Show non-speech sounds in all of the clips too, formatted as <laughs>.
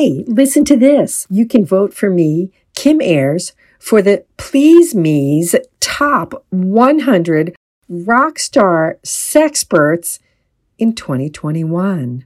Hey, listen to this. You can vote for me, Kim Airs, for the PleazeMe's top 100 rock star sexperts in 2021.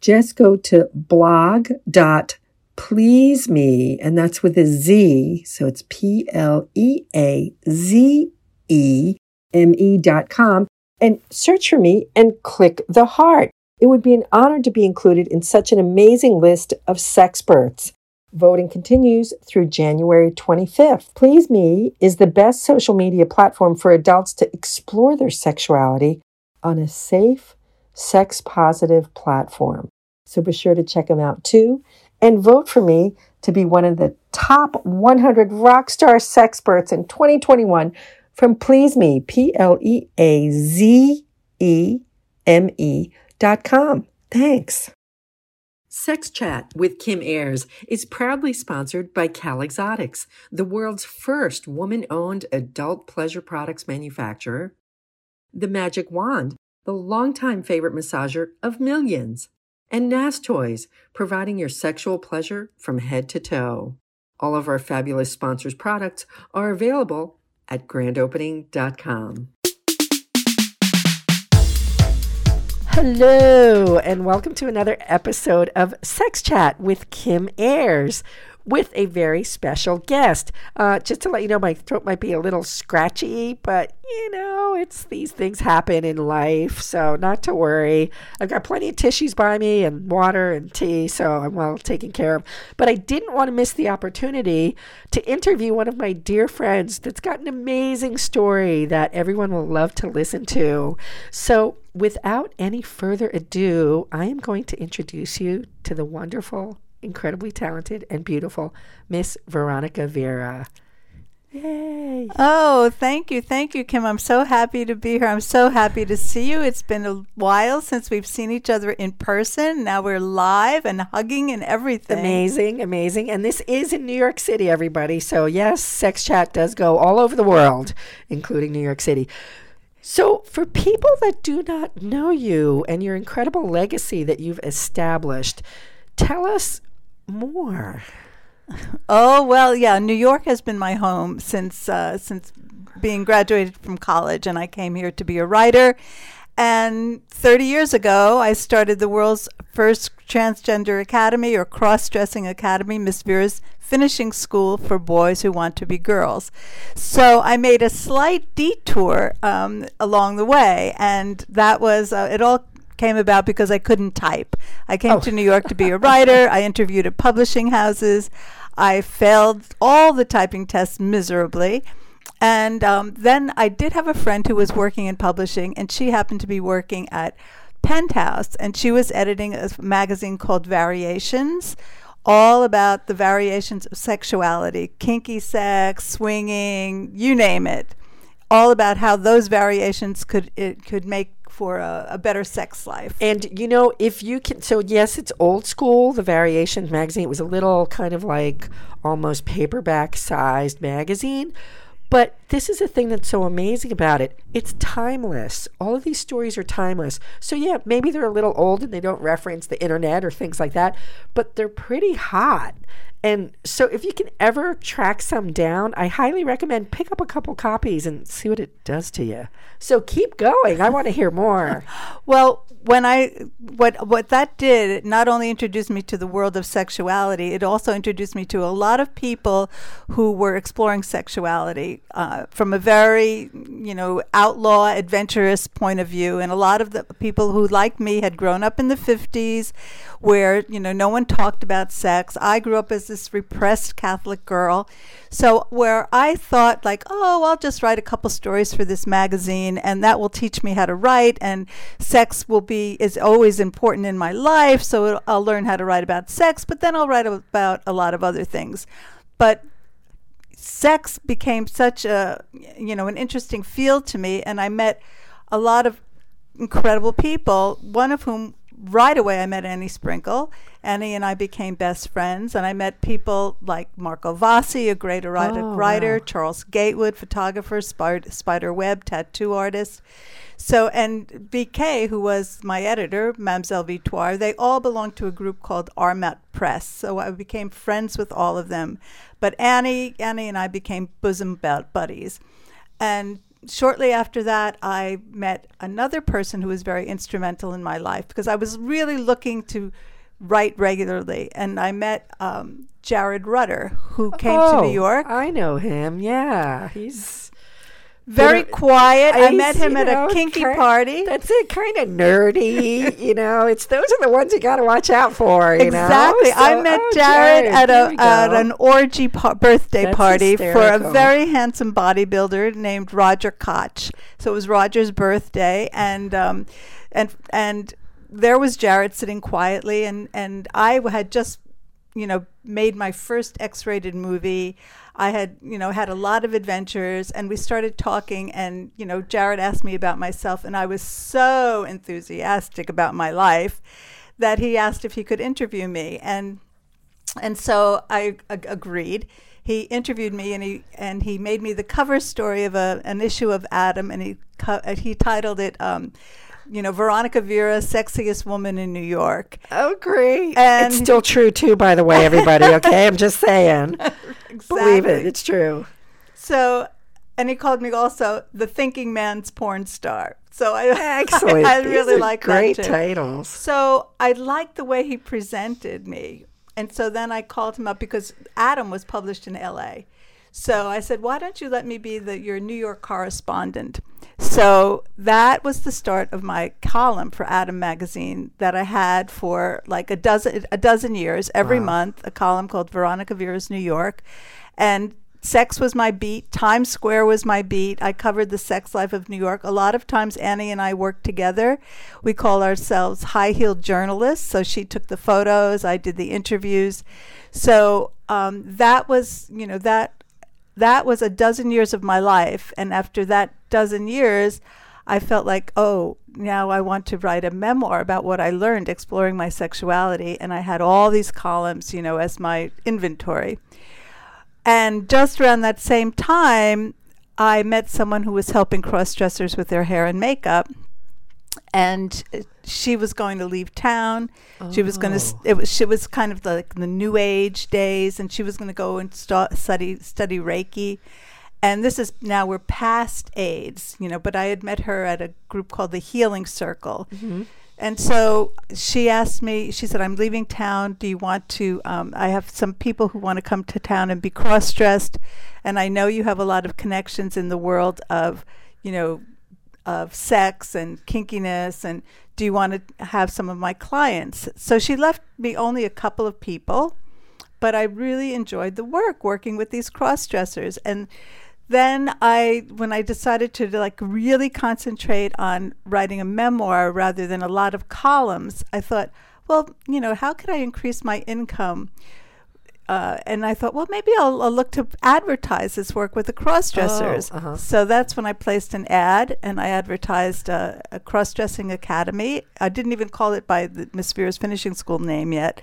Just go to blog.pleazeme, and that's with a Z, so it's P L E A Z E M E dot com, and search for me and click the heart. It would be an honor to be included in such an amazing list of sex sexperts. Voting continues through January 25th. PleazeMe is the best social media platform for adults to explore their sexuality on a safe, sex positive platform. So be sure to check them out too and vote for me to be one of the top 100 rock star sexperts in 2021 from PleazeMe, P L E A Z E M E com. Thanks. Sex Chat with Kim Airs is proudly sponsored by Cal Exotics, the world's first woman owned adult pleasure products manufacturer, The Magic Wand, the longtime favorite massager of millions, and NAS Toys, providing your sexual pleasure from head to toe. All of our fabulous sponsors' products are available at grandopening.com. Hello, and welcome to another episode of Sex Chat with Kim Airs with a very special guest. Uh, just to let you know, my throat might be a little scratchy, but you know, it's these things happen in life, so not to worry. I've got plenty of tissues by me and water and tea, so I'm well taken care of. But I didn't want to miss the opportunity to interview one of my dear friends that's got an amazing story that everyone will love to listen to. So, without any further ado, I am going to introduce you to the wonderful incredibly talented and beautiful Miss Veronica Vera. Yay. Oh, thank you. Thank you, Kim. I'm so happy to be here. I'm so happy to see you. It's been a while since we've seen each other in person. Now we're live and hugging and everything. Amazing, amazing. And this is in New York City, everybody. So, yes, Sex Chat does go all over the world, including New York City. So, for people that do not know you and your incredible legacy that you've established, tell us more? Oh well, yeah. New York has been my home since uh, since being graduated from college, and I came here to be a writer. And 30 years ago, I started the world's first transgender academy or cross-dressing academy, Miss Vera's finishing school for boys who want to be girls. So I made a slight detour um, along the way, and that was uh, it. All came about because I couldn't type. I came oh. to New York to be a writer. <laughs> I interviewed at publishing houses. I failed all the typing tests miserably. And um, then I did have a friend who was working in publishing, and she happened to be working at Penthouse, and she was editing a magazine called Variations, all about the variations of sexuality kinky sex, swinging, you name it. All about how those variations could it could make for a, a, better sex life. And you know, if you can, so yes, it's old school. The Variations magazine. It was a little kind of like almost paperback sized magazine. But this is the thing that's so amazing about it. It's timeless. All of these stories are timeless. So, yeah, maybe they're a little old and they don't reference the internet or things like that, but they're pretty hot. And so, if you can ever track some down, I highly recommend pick up a couple copies and see what it does to you. So, keep going. I want to hear more. <laughs> well, when I what what that did, not only introduced me to the world of sexuality, it also introduced me to a lot of people who were exploring sexuality uh, from a very you know outlaw, adventurous point of view. And a lot of the people who, like me, had grown up in the '50s, where you know no one talked about sex. I grew up as this repressed Catholic girl, so where I thought like, oh, I'll just write a couple stories for this magazine, and that will teach me how to write, and sex will be is always important in my life, so I'll learn how to write about sex, but then I'll write about a lot of other things. But sex became such a you know an interesting field to me, and I met a lot of incredible people. One of whom right away I met Annie Sprinkle. Annie and I became best friends, and I met people like Marco Vassi, a great erotic Oh, writer, wow. Charles Gatewood, photographer, spider, Spider Webb tattoo artist. So, and BK, who was my editor, Mamselle Vitoire, they all belonged to a group called Armat Press. So I became friends with all of them. But Annie, Annie and I became bosom bud- buddies. And shortly after that, I met another person who was very instrumental in my life because I was really looking to write regularly. And I met um, Jared Rutter, who came to Oh, New York. I know him. Yeah, he's Very quiet. I he's, met him at know, a kinky kind- party. That's it, kind of nerdy. <laughs> you know, it's those are the ones you got to watch out for. You Exactly. know? I met oh, Jared, at a at an orgy birthday That's party for a very handsome bodybuilder named Roger Koch. So it was Roger's birthday, and um, and and there was Jared sitting quietly, and and I had just you know made my first X-rated movie. I had you know had a lot of adventures, and we started talking. And you know, Jared asked me about myself, and I was so enthusiastic about my life that he asked if he could interview me, and and so I ag- agreed. He interviewed me, and he and he made me the cover story of a an issue of Adam, and he co- he titled it, um, you know, Veronica Vera, sexiest woman in New York. Oh, great! And- it's still true too, by the way, everybody. Okay, I'm just saying. <laughs> Believe it, it's true. So, and he called me also the thinking man's porn star. So I <laughs> Excellent. I These really like great that too. titles. So I liked the way he presented me. And so then I called him up because Adam was published in LA. So I said, why don't you let me be the, your New York correspondent? So that was the start of my column for Adam magazine that I had for like a dozen a dozen years every Wow. month, a column called Veronica Vera's New York. And sex was my beat, Times Square was my beat. I covered the sex life of New York. A lot of times Annie and I worked together. We call ourselves high-heeled journalists. So she took the photos, I did the interviews. So um, that was, you know, that that was a dozen years of my life. And after that dozen years, I felt like, oh, now I want to write a memoir about what I learned exploring my sexuality. And I had all these columns, you know, as my inventory. And just around that same time, I met someone who was helping cross dressers with their hair and makeup. And she was going to leave town. She was going to. Oh. It was. She was kind of like the new age days, and she was going to go and stu- study study Reiki. And this is now we're past AIDS, you know. But I had met her at a group called the Healing Circle, and so she asked me. She said, "I'm leaving town. Do you want to? Um, I have some people who want to come to town and be cross-dressed, and I know you have a lot of connections in the world of, you know, of sex and kinkiness and do you want to have some of my clients? So she left me only a couple of people but i really enjoyed the work working with these cross dressers and then i when i decided to like really concentrate on writing a memoir rather than a lot of columns i thought well you know how could i increase my income uh, and I thought, well, maybe I'll, I'll look to advertise this work with the cross dressers. Oh, uh-huh. So that's when I placed an ad and I advertised uh, a cross dressing academy. I didn't even call it by the Miss Vera's finishing school name yet.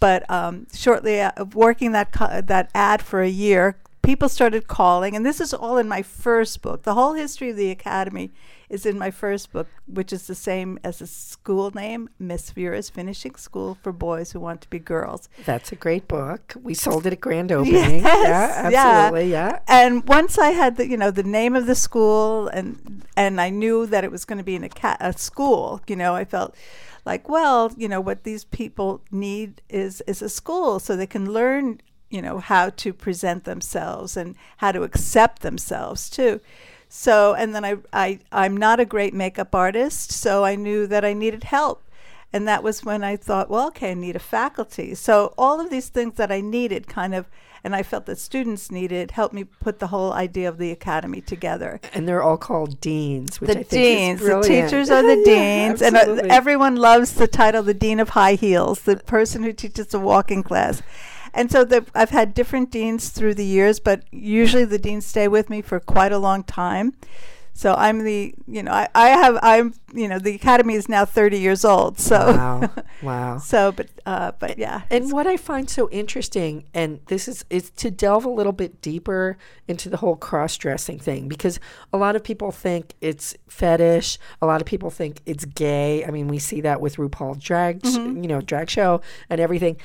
But um, shortly uh, of working that co- that ad for a year, people started calling, and this is all in my first book. The whole history of the academy is in my first book, which is the same as the school name, Miss Vera's Finishing School for Boys Who Want to Be Girls. That's a great book. We sold it at grand <laughs> opening. yeah, Yes, yeah. absolutely. Yeah. And once I had the you know the name of the school and and I knew that it was going to be in a, ca- a school, you know, I felt like well, you know, what these people need is is a school so they can learn, you know, how to present themselves and how to accept themselves too. So and then I I I'm not a great makeup artist, so I knew that I needed help. And that was when I thought, well, okay, I need a faculty. So all of these things that I needed kind of, and I felt that students needed, helped me put the whole idea of the academy together. And they're all called deans, which the I think deans, the teachers are the <laughs> Yeah, deans, and uh, everyone loves the title, the dean of high heels, the person who teaches the walking class. And so the, I've had different deans through the years, but usually the deans stay with me for quite a long time. So I'm the, you know, I, I have, I'm, you know, the academy is now 30 years old. So, Wow. <laughs> Wow. so, but, uh, but yeah. And what I find so interesting, and this is, is to delve a little bit deeper into the whole cross dressing thing, because a lot of people think it's fetish. A lot of people think it's gay. I mean, we see that with RuPaul drag, sh- you know, drag show and everything.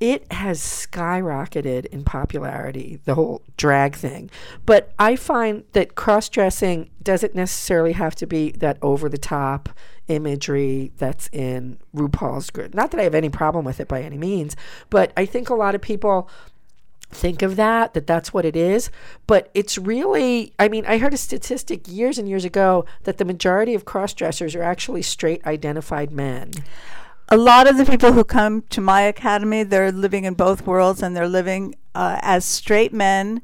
It has skyrocketed in popularity, the whole drag thing. But I find that cross dressing doesn't necessarily have to be that over the top imagery that's in RuPaul's grid. Not that I have any problem with it by any means, but I think a lot of people think of that that that's what it is but it's really i mean i heard a statistic years and years ago that the majority of cross-dressers are actually straight identified men a lot of the people who come to my academy, they're living in both worlds and they're living uh, as straight men.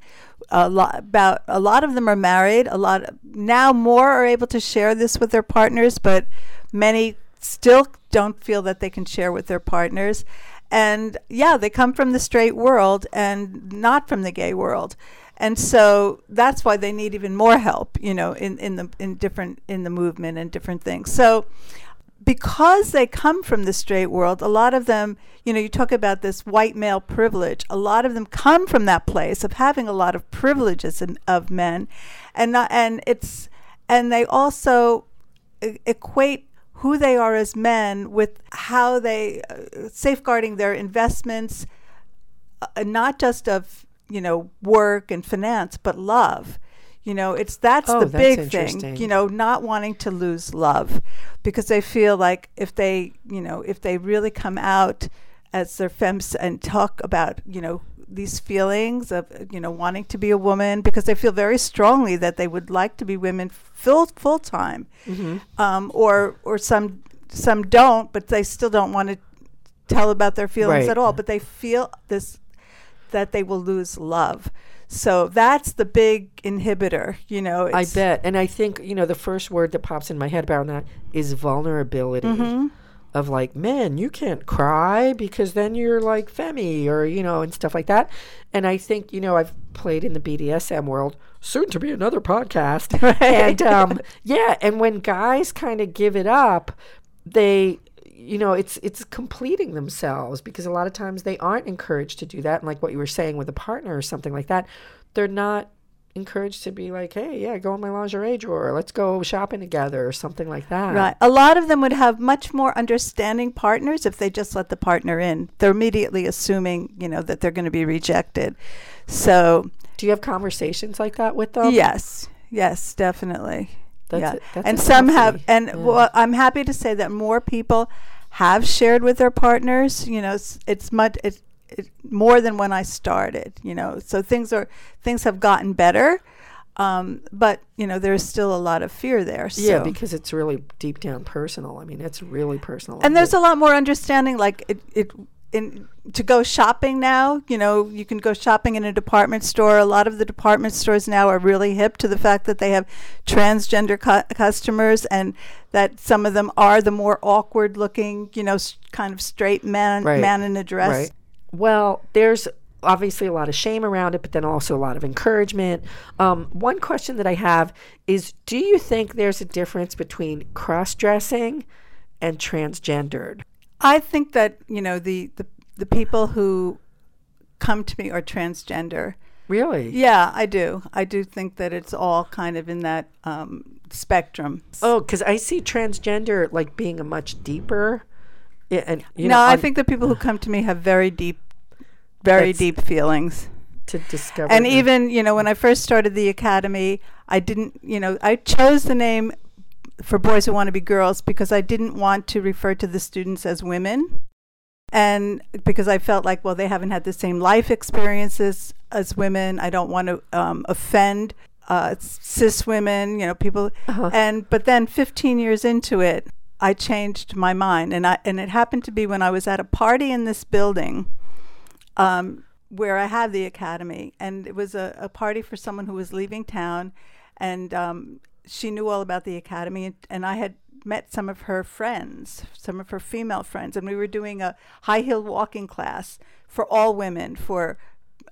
A lot about a lot of them are married. A lot now more are able to share this with their partners, but many still don't feel that they can share with their partners. And yeah, they come from the straight world and not from the gay world. And so that's why they need even more help, you know, in, in the in different in the movement and different things. So because they come from the straight world, a lot of them, you know, you talk about this white male privilege. A lot of them come from that place of having a lot of privileges in, of men, and not, and it's and they also equate who they are as men with how they uh, safeguarding their investments, uh, not just of you know work and finance, but love. You know, it's that's Oh, the that's big thing. You know, not wanting to lose love because they feel like if they, you know, if they really come out as their femmes and talk about, you know, these feelings of, you know, wanting to be a woman because they feel very strongly that they would like to be women full full time, um, or or some some don't, but they still don't want to tell about their feelings Right. at all. But they feel this that they will lose love. So that's the big inhibitor, you know. I bet. And I think, you know, the first word that pops in my head about that is vulnerability. Mm-hmm. Of like, man, you can't cry because then you're like femi or, you know, and stuff like that. And I think, you know, I've played in the BDSM world, soon to be another podcast. <laughs> And um, yeah, and when guys kind of give it up, they you know it's it's completing themselves because a lot of times they aren't encouraged to do that and like what you were saying with a partner or something like that they're not encouraged to be like hey yeah go in my lingerie drawer let's go shopping together or something like that Right. A lot of them would have much more understanding partners if they just let the partner in. They're immediately assuming, you know, that they're going to be rejected. So, do you have conversations like that with them yes, yes, definitely. That's yeah. a- that's and some have, and Yeah. well, I'm happy to say that more people have shared with their partners. You know, it's, it's much, it's, it, more than when I started. You know, so things are things have gotten better, um, but you know, there's still a lot of fear there. So. yeah because it's really deep down personal i mean it's really personal and there's a lot more understanding like it, it in to go shopping now you know you can go shopping in a department store a lot of the department stores now are really hip to the fact that they have transgender cu- customers and that some of them are the more awkward looking you know s- kind of straight man Right. man in a dress Right. Well, there's obviously a lot of shame around it, but then also a lot of encouragement. Um, one question that I have is Do you think there's a difference between cross dressing and transgendered? I think that you know the, the the people who come to me are transgender Really? yeah i do i do think that it's all kind of in that um, spectrum Oh, because I see transgender like being a much deeper. Yeah, and you no, know, I think the people who come to me have very deep, very deep feelings. to discover. And the- even, you know, when I first started the academy, I didn't, you know, I chose the name for Boys Who Want to Be Girls because I didn't want to refer to the students as women. And because I felt like, well, they haven't had the same life experiences as women. I don't want to um, offend uh, cis women, you know, people. Uh-huh. And but then 15 years into it, I changed my mind, and I and it happened to be when I was at a party in this building, um, where I have the academy, and it was a, a party for someone who was leaving town, and um, she knew all about the academy, and, and I had met some of her friends, some of her female friends, and we were doing a high heel walking class for all women for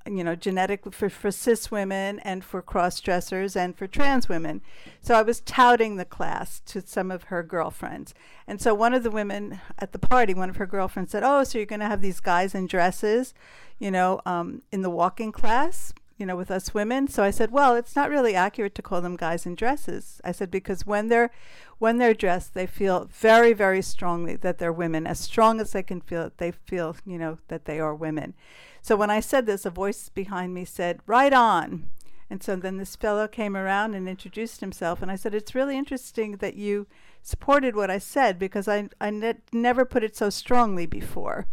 you know, genetic for, for cis women and for cross dressers and for trans women. So I was touting the class to some of her girlfriends. And so one of the women at the party, one of her girlfriends said, Oh, so you're going to have these guys in dresses, you know, um, in the walking class? You know, with us women. So I said, well, it's not really accurate to call them guys in dresses. I said because when they're when they're dressed, they feel very, very strongly that they're women, as strong as they can feel. They feel, you know, that they are women. So when I said this, a voice behind me said, "Right on." And so then this fellow came around and introduced himself, and I said, "It's really interesting that you supported what I said because I I ne- never put it so strongly before."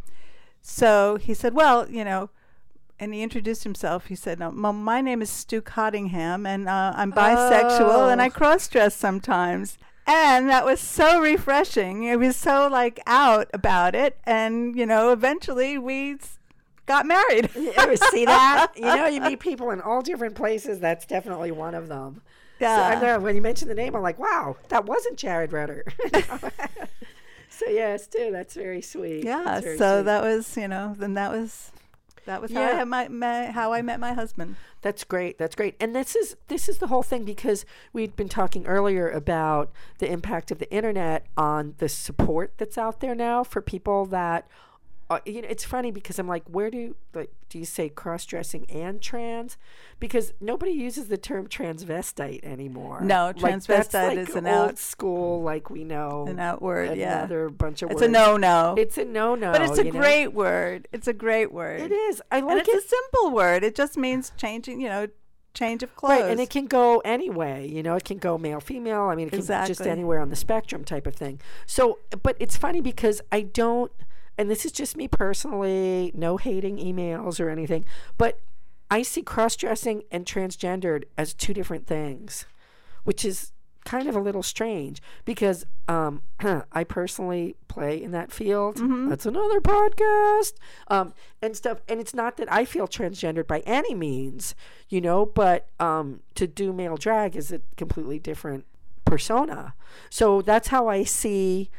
So he said, "Well, you know." And he introduced himself. He said, no, "My name is Stu Cottingham, and uh, I'm bisexual, oh. and I oh. cross dress sometimes." And that was so refreshing. It was so like out about it, and you know, eventually we got married. you ever see that? <laughs> You know, you meet people in all different places. That's definitely one of them. Yeah. So I know when you mentioned the name, I'm like, wow, that wasn't Jared Rutter. <laughs> <laughs> so yes, too. That's very sweet. Yeah. Very so sweet. that was, you know, then that was that was yeah. how I my, my, how I met my husband. That's great. That's great. And this is this is the whole thing because we'd been talking earlier about the impact of the internet on the support that's out there now for people that uh, you know, it's funny because I'm like, where do like do you say cross dressing and trans? Because nobody uses the term transvestite anymore. No, transvestite like, is an old school, like we know, an out word. Yeah, another bunch of it's words. a no no. It's a no no. But it's a great know? word. It's a great word. It is. I like and it's it. a simple word. It just means changing. You know, change of clothes. Right, and it can go anyway. You know, it can go male, female. I mean, it can exactly. just anywhere on the spectrum type of thing. So, but it's funny because I don't and this is just me personally, no hating emails or anything, but I see cross dressing and transgendered as two different things, which is kind of a little strange because um, <clears throat> I personally play in that field. Mm-hmm. That's another podcast um, and stuff. And it's not that I feel transgendered by any means, you know, but um, to do male drag is a completely different persona. So that's how I see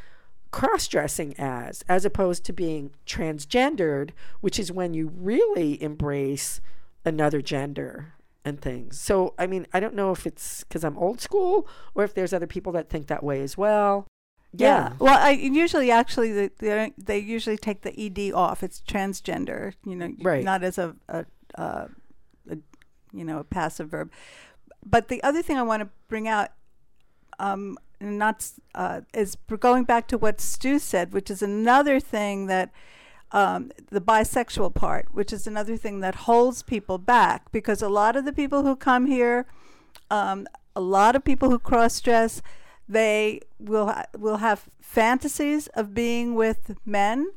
cross dressing as, as opposed to being transgendered, which is when you really embrace another gender and things. So, I mean, I don't know if it's because I'm old school or if there's other people that think that way as well. Yeah. yeah. Well, I usually actually they, they, usually take the ed off. It's transgender, you know, right. not as a, a, a, a you know a passive verb. But the other thing I want to bring out, um, not uh, is going back to what Stu said, which is another thing that um, the bisexual part, which is another thing that holds people back because a lot of the people who come here, um, a lot of people who cross dress, they will ha- will have fantasies of being with men.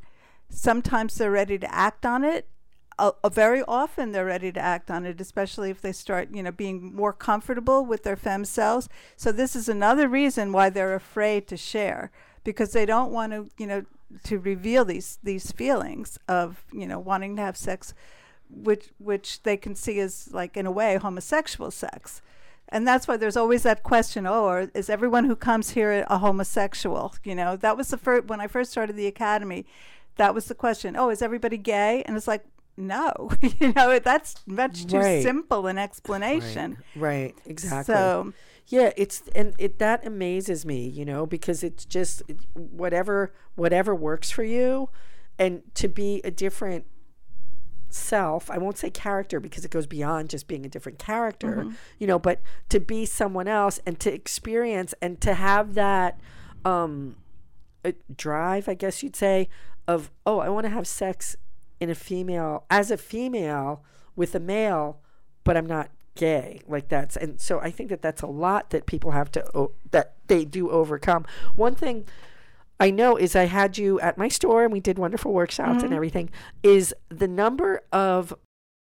Sometimes they're ready to act on it, uh, very often they're ready to act on it, especially if they start, you know, being more comfortable with their fem selves. So this is another reason why they're afraid to share because they don't want to, you know, to reveal these these feelings of, you know, wanting to have sex, which which they can see as like in a way homosexual sex. And that's why there's always that question, oh, is everyone who comes here a homosexual? You know, that was the first, when I first started the academy, that was the question. Oh, is everybody gay? And it's like, no <laughs> you know that's much too right. simple an explanation right. right, exactly so yeah it's and it that amazes me you know because it's just whatever whatever works for you and to be a different self i won't say character because it goes beyond just being a different character mm-hmm. you know but to be someone else and to experience and to have that um drive i guess you'd say of oh i want to have sex in a female as a female with a male, but I'm not gay like that's and so I think that that's a lot that people have to o- that they do overcome. One thing I know is I had you at my store and we did wonderful workshops mm-hmm. and everything. Is the number of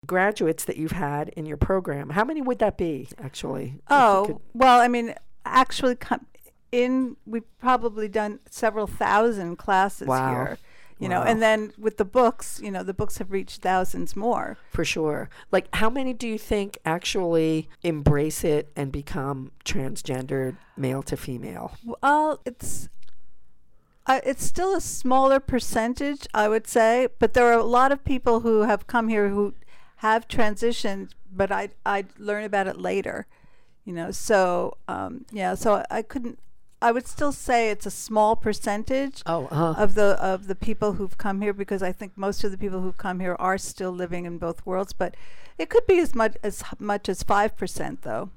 graduates that you've had in your program? How many would that be actually? Oh, well, I mean, actually, in we've probably done several thousand classes wow. here you wow. know and then with the books you know the books have reached thousands more for sure like how many do you think actually embrace it and become transgendered male to female well it's uh, it's still a smaller percentage i would say but there are a lot of people who have come here who have transitioned, but I I learn about it later, you know. So um, yeah, so I couldn't. I would still say it's a small percentage Oh, uh, of the of the people who've come here because I think most of the people who've come here are still living in both worlds, but it could be as much as much as five percent though.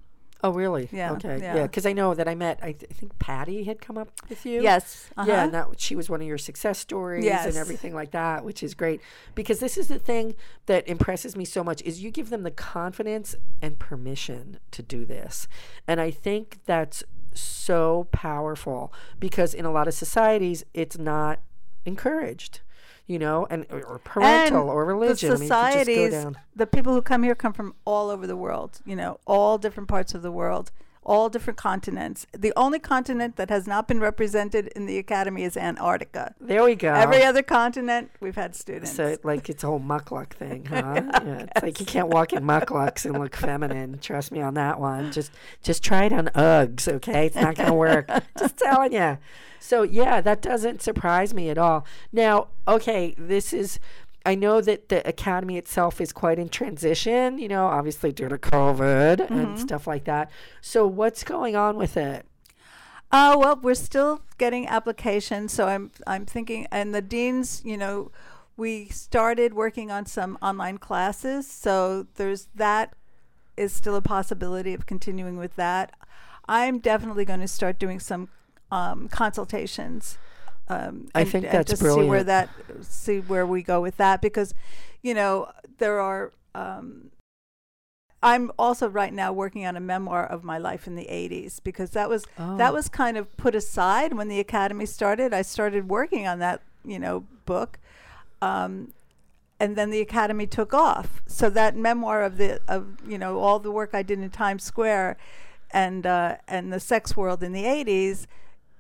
oh, really? Yeah, Okay. yeah. Yeah, because I know that I met. I, th- I think Patty had come up with you. Yes. Yeah, uh-huh. and that she was one of your success stories Yes. and everything like that, which is great. Because this is the thing that impresses me so much is you give them the confidence and permission to do this. And I think that's so powerful because in a lot of societies it's not encouraged. You know, and or, parental And or religion. The I mean, just go societies, down. the people who come here come from all over the world. You know, all different parts of the world, all different continents. The only continent that has not been represented in the academy is Antarctica. There we go. Every other continent, we've had students. So like it's a whole mukluk thing, <laughs> huh? yeah, it's like you can't walk in mukluks and look feminine. Trust me on that one. Just just try it on Uggs, okay? It's not gonna work. <laughs> just telling you. So yeah, that doesn't surprise me at all. Now, okay, this is. I know that the academy itself is quite in transition. You know, obviously due to COVID Mm-hmm. and stuff like that. So what's going on with it? Oh well, we're still getting applications, so I'm I'm thinking, and the deans, you know, we started working on some online classes, so there's that is still a possibility of continuing with that. I'm definitely going to start doing some um, consultations. Um, I and- think and that's just see where that see where we go with that because, you know, there are. Um, I'm also right now working on a memoir of my life in the 80s because that was Oh. that was kind of put aside when the academy started. I started working on that, you know, book. Um, and then the academy took off. So that memoir of the of you know all the work I did in Times Square and uh, and the sex world in the 80s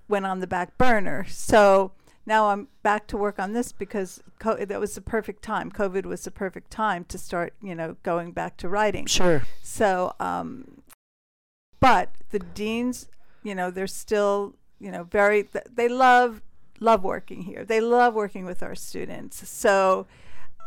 went on the back burner. So now I'm back to work on this because co- that was the perfect time. COVID was the perfect time to start, you know, going back to writing. Sure. So, um, but the deans, you know, they're still, you know, very. Th- they love love working here. They love working with our students. So,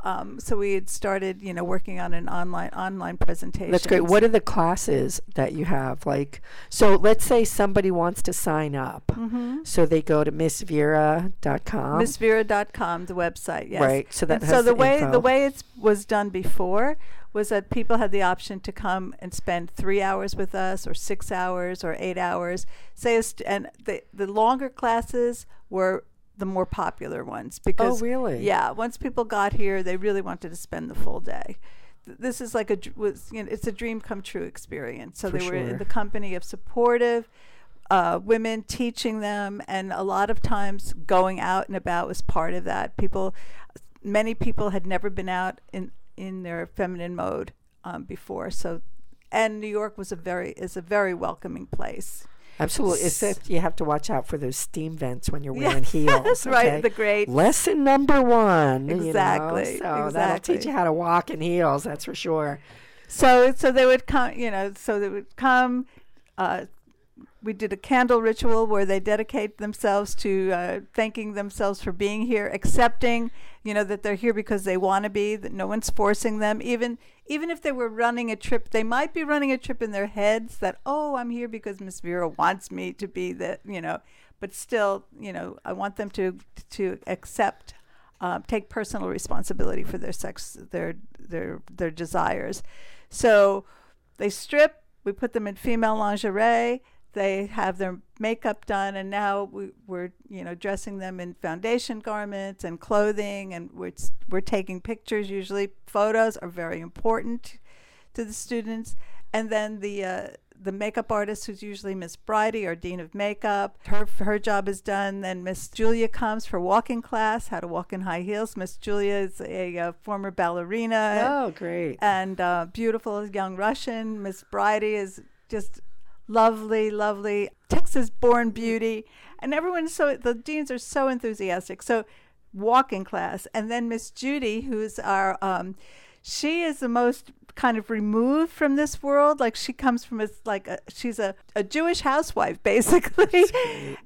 um, so we had started, you know, working on an online online presentation. That's great. What are the classes that you have? Like, so let's say somebody wants to sign up. Mm-hmm. So they go to missvera.com. MissVera.com, the website, yes. Right, so that so the, the way the way it was done before was that people had the option to come and spend three hours with us, or six hours, or eight hours. Say, a st- and the the longer classes were the more popular ones because Oh, really? yeah, once people got here, they really wanted to spend the full day. This is like a was you know it's a dream come true experience. So For they were sure. in the company of supportive uh, women teaching them, and a lot of times going out and about was part of that. People, many people had never been out in in their feminine mode um, before, so. And New York was a very is a very welcoming place. Absolutely. Except you have to watch out for those steam vents when you're wearing heels. that's <laughs> right, the great- lesson number one. you know? Exactly, So that'll exactly. teach you how to walk in heels. That's for sure. So so they would come, you know, so they would come. Uh, we did a candle ritual where they dedicate themselves to uh, thanking themselves for being here, accepting, you know, that they're here because they want to be. That no one's forcing them. Even even if they were running a trip, they might be running a trip in their heads that oh, I'm here because Miss Vera wants me to be the, you know. But still, you know, I want them to to accept uh, take personal responsibility for their sex, their their their desires. So they strip. We put them in female lingerie. They have their makeup done, and now we, we're you know dressing them in foundation garments and clothing, and we're we're taking pictures. Usually, photos are very important to the students, and then the uh, the makeup artist, who's usually Miss Bridie, our dean of makeup, her her job is done. Then Miss Julia comes for walking class, how to walk in high heels. Miss Julia is a, uh former ballerina Oh, great. and uh, beautiful young Russian. Miss Bridie is just lovely, lovely Texas-born beauty, and everyone's so the deans are so enthusiastic. So walking class, and then Miss Judy, who's our um, she is the most kind of removed from this world. Like she comes from a like a, she's a, a Jewish housewife <laughs> basically,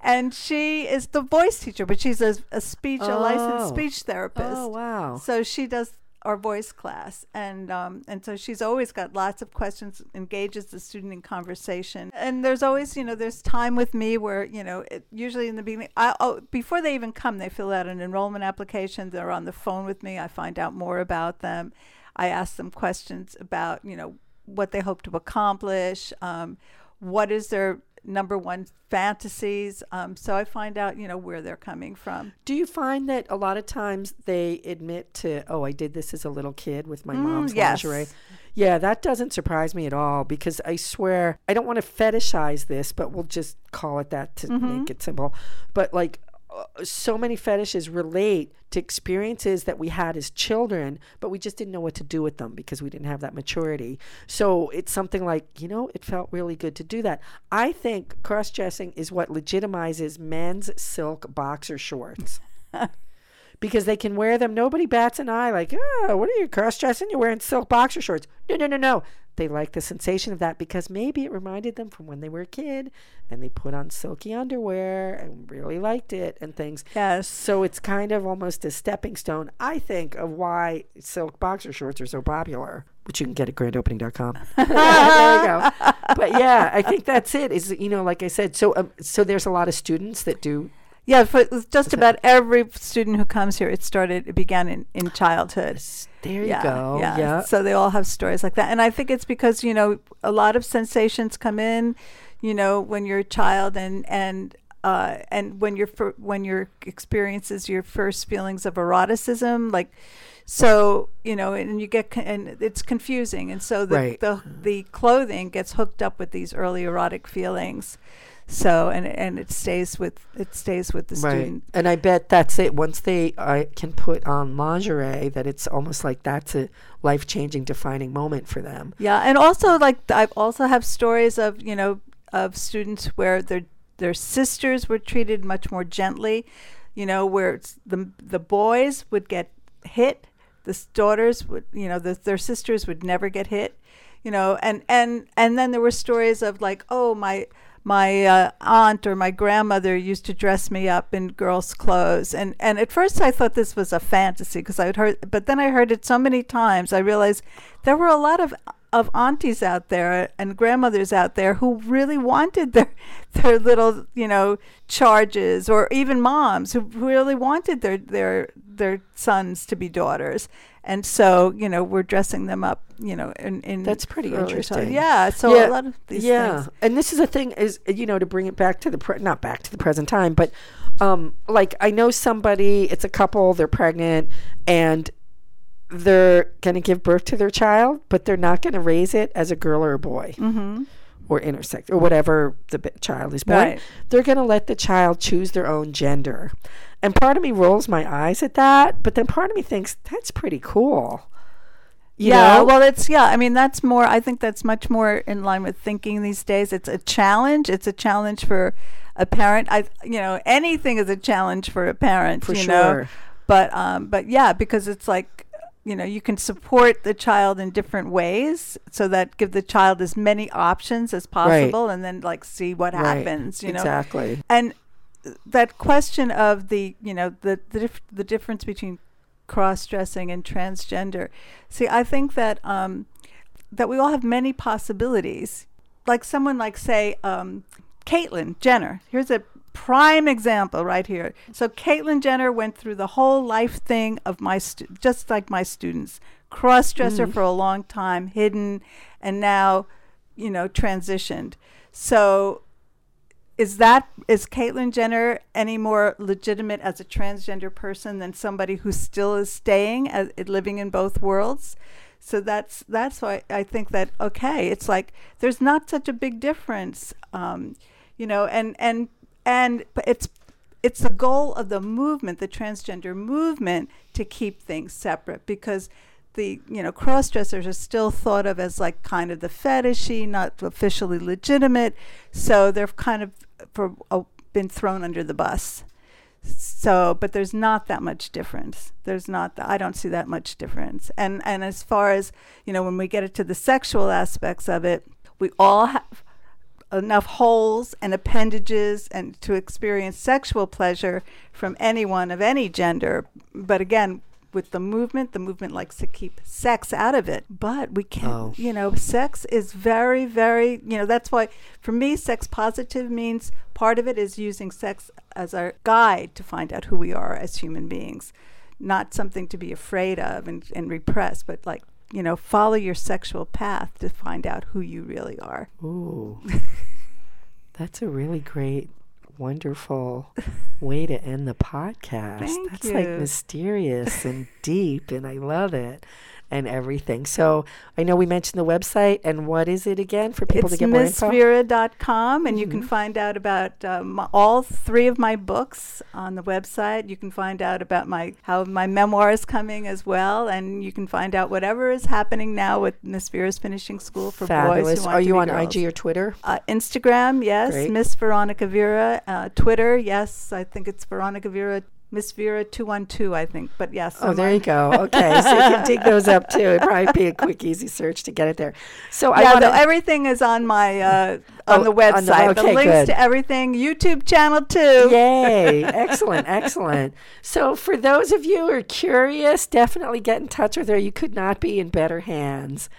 and she is the voice teacher, but she's a, a speech a licensed Oh. speech therapist. Oh, wow. So she does our voice class, and um, and so she's always got lots of questions, engages the student in conversation, and there's always you know there's time with me where you know it, usually in the beginning, I, oh, before they even come, they fill out an enrollment application. They're on the phone with me. I find out more about them. I ask them questions about you know what they hope to accomplish. Um, what is their number one fantasies. Um, so I find out, you know, where they're coming from. Do you find that a lot of times they admit to, oh, I did this as a little kid with my Mm, mom's yes. lingerie? Yeah, that doesn't surprise me at all because I swear I don't want to fetishize this, but we'll just call it that to Mm-hmm. make it simple. But like, Uh, so many fetishes relate to experiences that we had as children, but we just didn't know what to do with them because we didn't have that maturity. So it's something like, you know, it felt really good to do that. I think cross dressing is what legitimizes men's silk boxer shorts. <laughs> because they can wear them. Nobody bats an eye like, oh, what are you cross dressing? You're wearing silk boxer shorts. No, no, no, no. They like the sensation of that because maybe it reminded them from when they were a kid and they put on silky underwear and really liked it and things. Yes. So it's kind of almost a stepping stone, I think, of why silk boxer shorts are so popular, which you can get at grandopening.com. <laughs> there we go. But yeah, I think that's it. Is you know, like I said, so um, so there's a lot of students that do Yeah, for just about every student who comes here, it started, it began in, in childhood. There you yeah, go. Yeah. yeah. So they all have stories like that. And I think it's because, you know, a lot of sensations come in, you know, when you're a child and, and, uh, and when you're fir- when your experiences your first feelings of eroticism, like, so you know, and you get con- and it's confusing, and so the, Right. the the clothing gets hooked up with these early erotic feelings, so and and it stays with it stays with the Right. student. And I bet that's it. Once they uh, can put on lingerie, that it's almost like that's a life changing, defining moment for them. Yeah, and also like I also have stories of you know of students where their their sisters were treated much more gently, you know, where the the boys would get hit, the daughters would you know the, their sisters would never get hit, you know, and and and then there were stories of like oh my my uh, aunt or my grandmother used to dress me up in girls' clothes, and and at first I thought this was a fantasy because I'd heard, but then I heard it so many times I realized there were a lot of of aunties out there and grandmothers out there who really wanted their <laughs> their little you know charges or even moms who really wanted their their their sons to be daughters and so you know we're dressing them up you know in, in That's pretty interesting. childhood. yeah so Yeah, a lot of these yeah, things and this is a thing is you know to bring it back to the pre- not back to the present time, but um, like I know somebody, it's a couple, they're pregnant, and they're going to give birth to their child, but they're not going to raise it as a girl or a boy. mm-hmm. or intersex or whatever the b- child is born, Right. they're going to let the child choose their own gender. And part of me rolls my eyes at that, but then part of me thinks that's pretty cool. You yeah, know? well, it's yeah. I mean, that's more. I think that's much more in line with thinking these days. It's a challenge. It's a challenge for a parent. I, you know, anything is a challenge for a parent. For you know? sure. But um, but yeah, because it's like, you know, you can support the child in different ways, so that give the child as many options as possible, and then like see what Right. happens. You know, exactly. and that question of the you know the the, dif- the difference between cross-dressing and transgender see i think that um that we all have many possibilities like someone like say um caitlyn jenner here's a prime example right here. So caitlyn jenner went through the whole life thing of my stu- just like my students. Cross-dresser for a long time hidden and now you know transitioned. So is that is Caitlyn Jenner any more legitimate as a transgender person than somebody who still is staying as living in both worlds? So that's that's why I think that okay, it's like there's not such a big difference, um, you know, and and and it's it's the goal of the movement, the transgender movement, to keep things separate because the you know cross dressers are still thought of as like kind of the fetishy, not officially legitimate. So they're kind of for uh, been thrown under the bus. So, but there's not that much difference. There's not. I don't see that much difference. And and as far as you know, when we get it to the sexual aspects of it, we all have enough holes and appendages and to experience sexual pleasure from anyone of any gender but again with the movement. The movement likes to keep sex out of it, but we can't. Oh. You know, sex is very, very. You know, that's why for me, sex positive means part of it is using sex as our guide to find out who we are as human beings, not something to be afraid of and, and repress, but like you know, follow your sexual path to find out who you really are. Ooh. <laughs> That's a really great, wonderful way to end the podcast. Thank That's like mysterious and deep, and I love it and everything. So I know we mentioned the website, and what is it again for people it's to get more info? Mm-hmm. and you can find out about um, all three of my books on the website. You can find out about my how my memoir is coming as well, and you can find out whatever is happening now with Miss Vera's Finishing School for boys Fabulous. who Are you on girls. IG or Twitter? Uh, Instagram, yes, Great. Miss Veronica Vera. Uh, Twitter, yes, I think it's Veronica Vera. Miss Vera two one two, I think, but yes. Oh, there you go. Okay, so you can dig those up too. It'd probably be a quick, easy search to get it there. So I want no, to. everything is on my uh, Oh, on the on the- website. the links good. to everything, YouTube channel too. Yay! <laughs> excellent, excellent. So, for those of you who are curious, definitely get in touch with her. You could not be in better hands.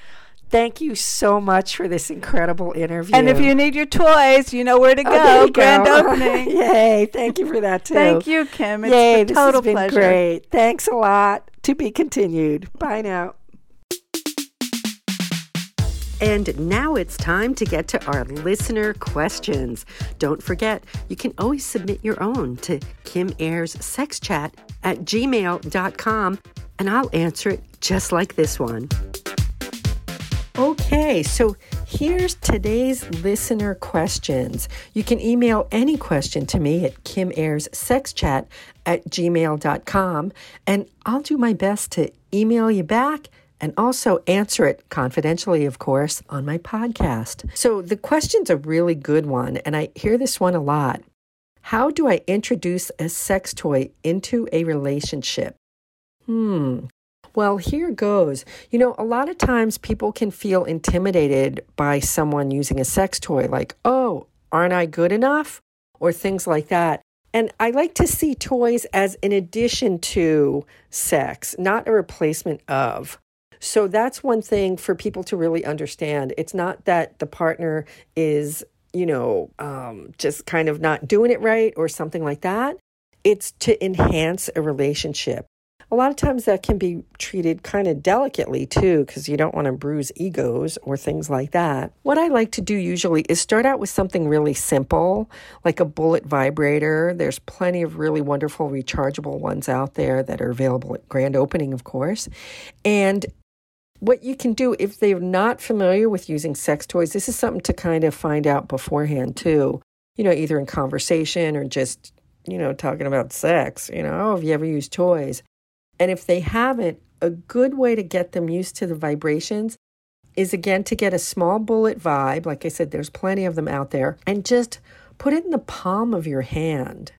Thank you so much for this incredible interview. And if you need your toys, you know where to Oh, go. you Grand go. <laughs> opening. Yay! Thank you for that too. Thank you, Kim. It's Yay! a This total has been pleasure. great. Thanks a lot. To be continued. Bye now. And now it's time to get to our listener questions. Don't forget, you can always submit your own to Kim Airs Sex Chat at gmail.com, and I'll answer it just like this one. Okay, so here's today's listener questions. You can email any question to me at kimairssexchat at gmail.com, and I'll do my best to email you back and also answer it confidentially, of course, on my podcast. So the question's a really good one, and I hear this one a lot. How do I introduce a sex toy into a relationship? Hmm. Well, here goes. You know, a lot of times people can feel intimidated by someone using a sex toy, like, oh, aren't I good enough? Or things like that. And I like to see toys as an addition to sex, not a replacement of. So that's one thing for people to really understand. It's not that the partner is, you know, um, just kind of not doing it right or something like that. It's to enhance a relationship. A lot of times that can be treated kind of delicately too, because you don't want to bruise egos or things like that. What I like to do usually is start out with something really simple, like a bullet vibrator. There's plenty of really wonderful rechargeable ones out there that are available at grand opening, of course. And what you can do if they're not familiar with using sex toys, this is something to kind of find out beforehand too. You know, either in conversation or just, you know, talking about sex. You know, oh, have you ever used toys? And if they haven't, a good way to get them used to the vibrations is again to get a small bullet vibe. Like I said, there's plenty of them out there, and just put it in the palm of your hand.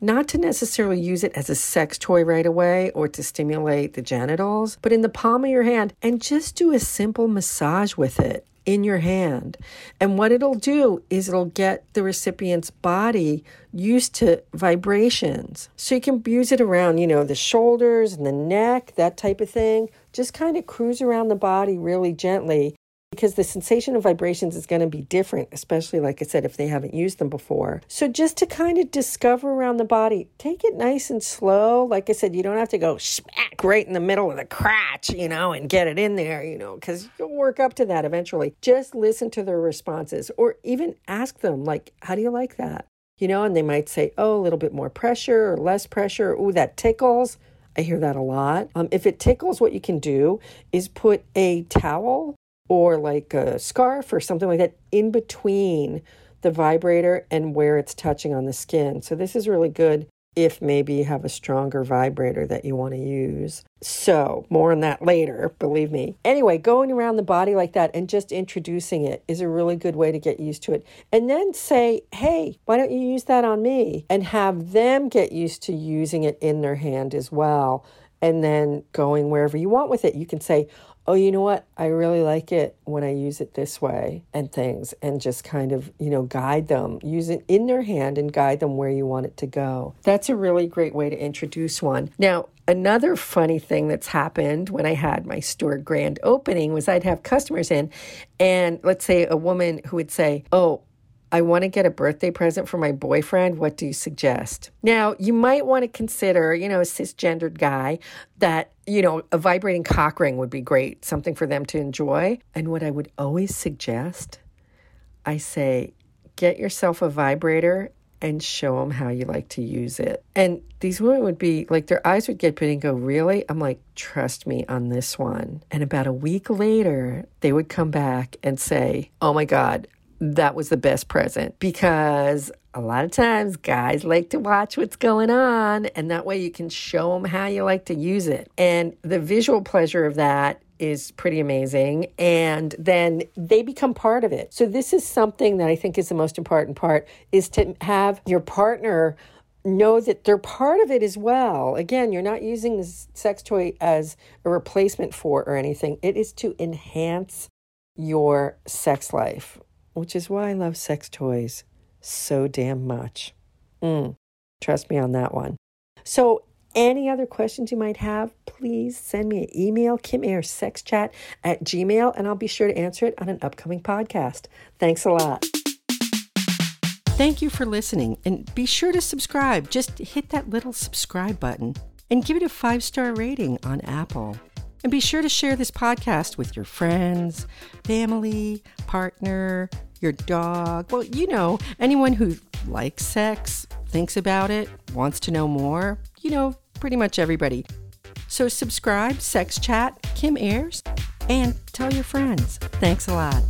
Not to necessarily use it as a sex toy right away or to stimulate the genitals, but in the palm of your hand and just do a simple massage with it in your hand. And what it'll do is it'll get the recipient's body used to vibrations. So you can use it around, you know, the shoulders and the neck, that type of thing. Just kind of cruise around the body really gently because the sensation of vibrations is going to be different, especially like I said, if they haven't used them before. So just to kind of discover around the body, take it nice and slow. Like I said, you don't have to go smack right in the middle of the crotch, you know, and get it in there, you know, because you'll work up to that eventually. Just listen to their responses or even ask them, like, how do you like that? You know, and they might say, oh, a little bit more pressure or less pressure. Ooh, that tickles. I hear that a lot. Um, if it tickles, what you can do is put a towel or like a scarf or something like that in between the vibrator and where it's touching on the skin. So this is really good if maybe you have a stronger vibrator that you want to use. So, more on that later, believe me. Anyway, going around the body like that and just introducing it is a really good way to get used to it. And then say, hey, why don't you use that on me? And have them get used to using it in their hand as well and then going wherever you want with it. You can say, oh, you know what? I really like it when I use it this way and things, and just kind of, you know, guide them, use it in their hand and guide them where you want it to go. That's a really great way to introduce one. Now, another funny thing that's happened when I had my store grand opening was I'd have customers in, and let's say a woman who would say, oh, I want to get a birthday present for my boyfriend. What do you suggest? Now, you might want to consider, you know, a cisgendered guy that, you know, a vibrating cock ring would be great, something for them to enjoy. And what I would always suggest, I say, get yourself a vibrator and show them how you like to use it. And these women would be like, their eyes would get big and go, Really? I'm like, Trust me on this one. And about a week later, they would come back and say, Oh my God, that was the best present because a lot of times guys like to watch what's going on and that way you can show them how you like to use it. And the visual pleasure of that is pretty amazing. And then they become part of it. So this is something that I think is the most important part is to have your partner know that they're part of it as well. Again, you're not using this sex toy as a replacement for or anything. It is to enhance your sex life which is why I love sex toys so damn much. Mm, trust me on that one. So, any other questions you might have, please send me an email, kimairssexchat at gmail, and I'll be sure to answer it on an upcoming podcast. Thanks a lot. Thank you for listening, and be sure to subscribe. Just hit that little subscribe button and give it a five star rating on Apple. And be sure to share this podcast with your friends, family, partner, your dog. Well, you know, anyone who likes sex, thinks about it, wants to know more, you know, pretty much everybody. So subscribe, Sex Chat, Kim Airs, and tell your friends. Thanks a lot.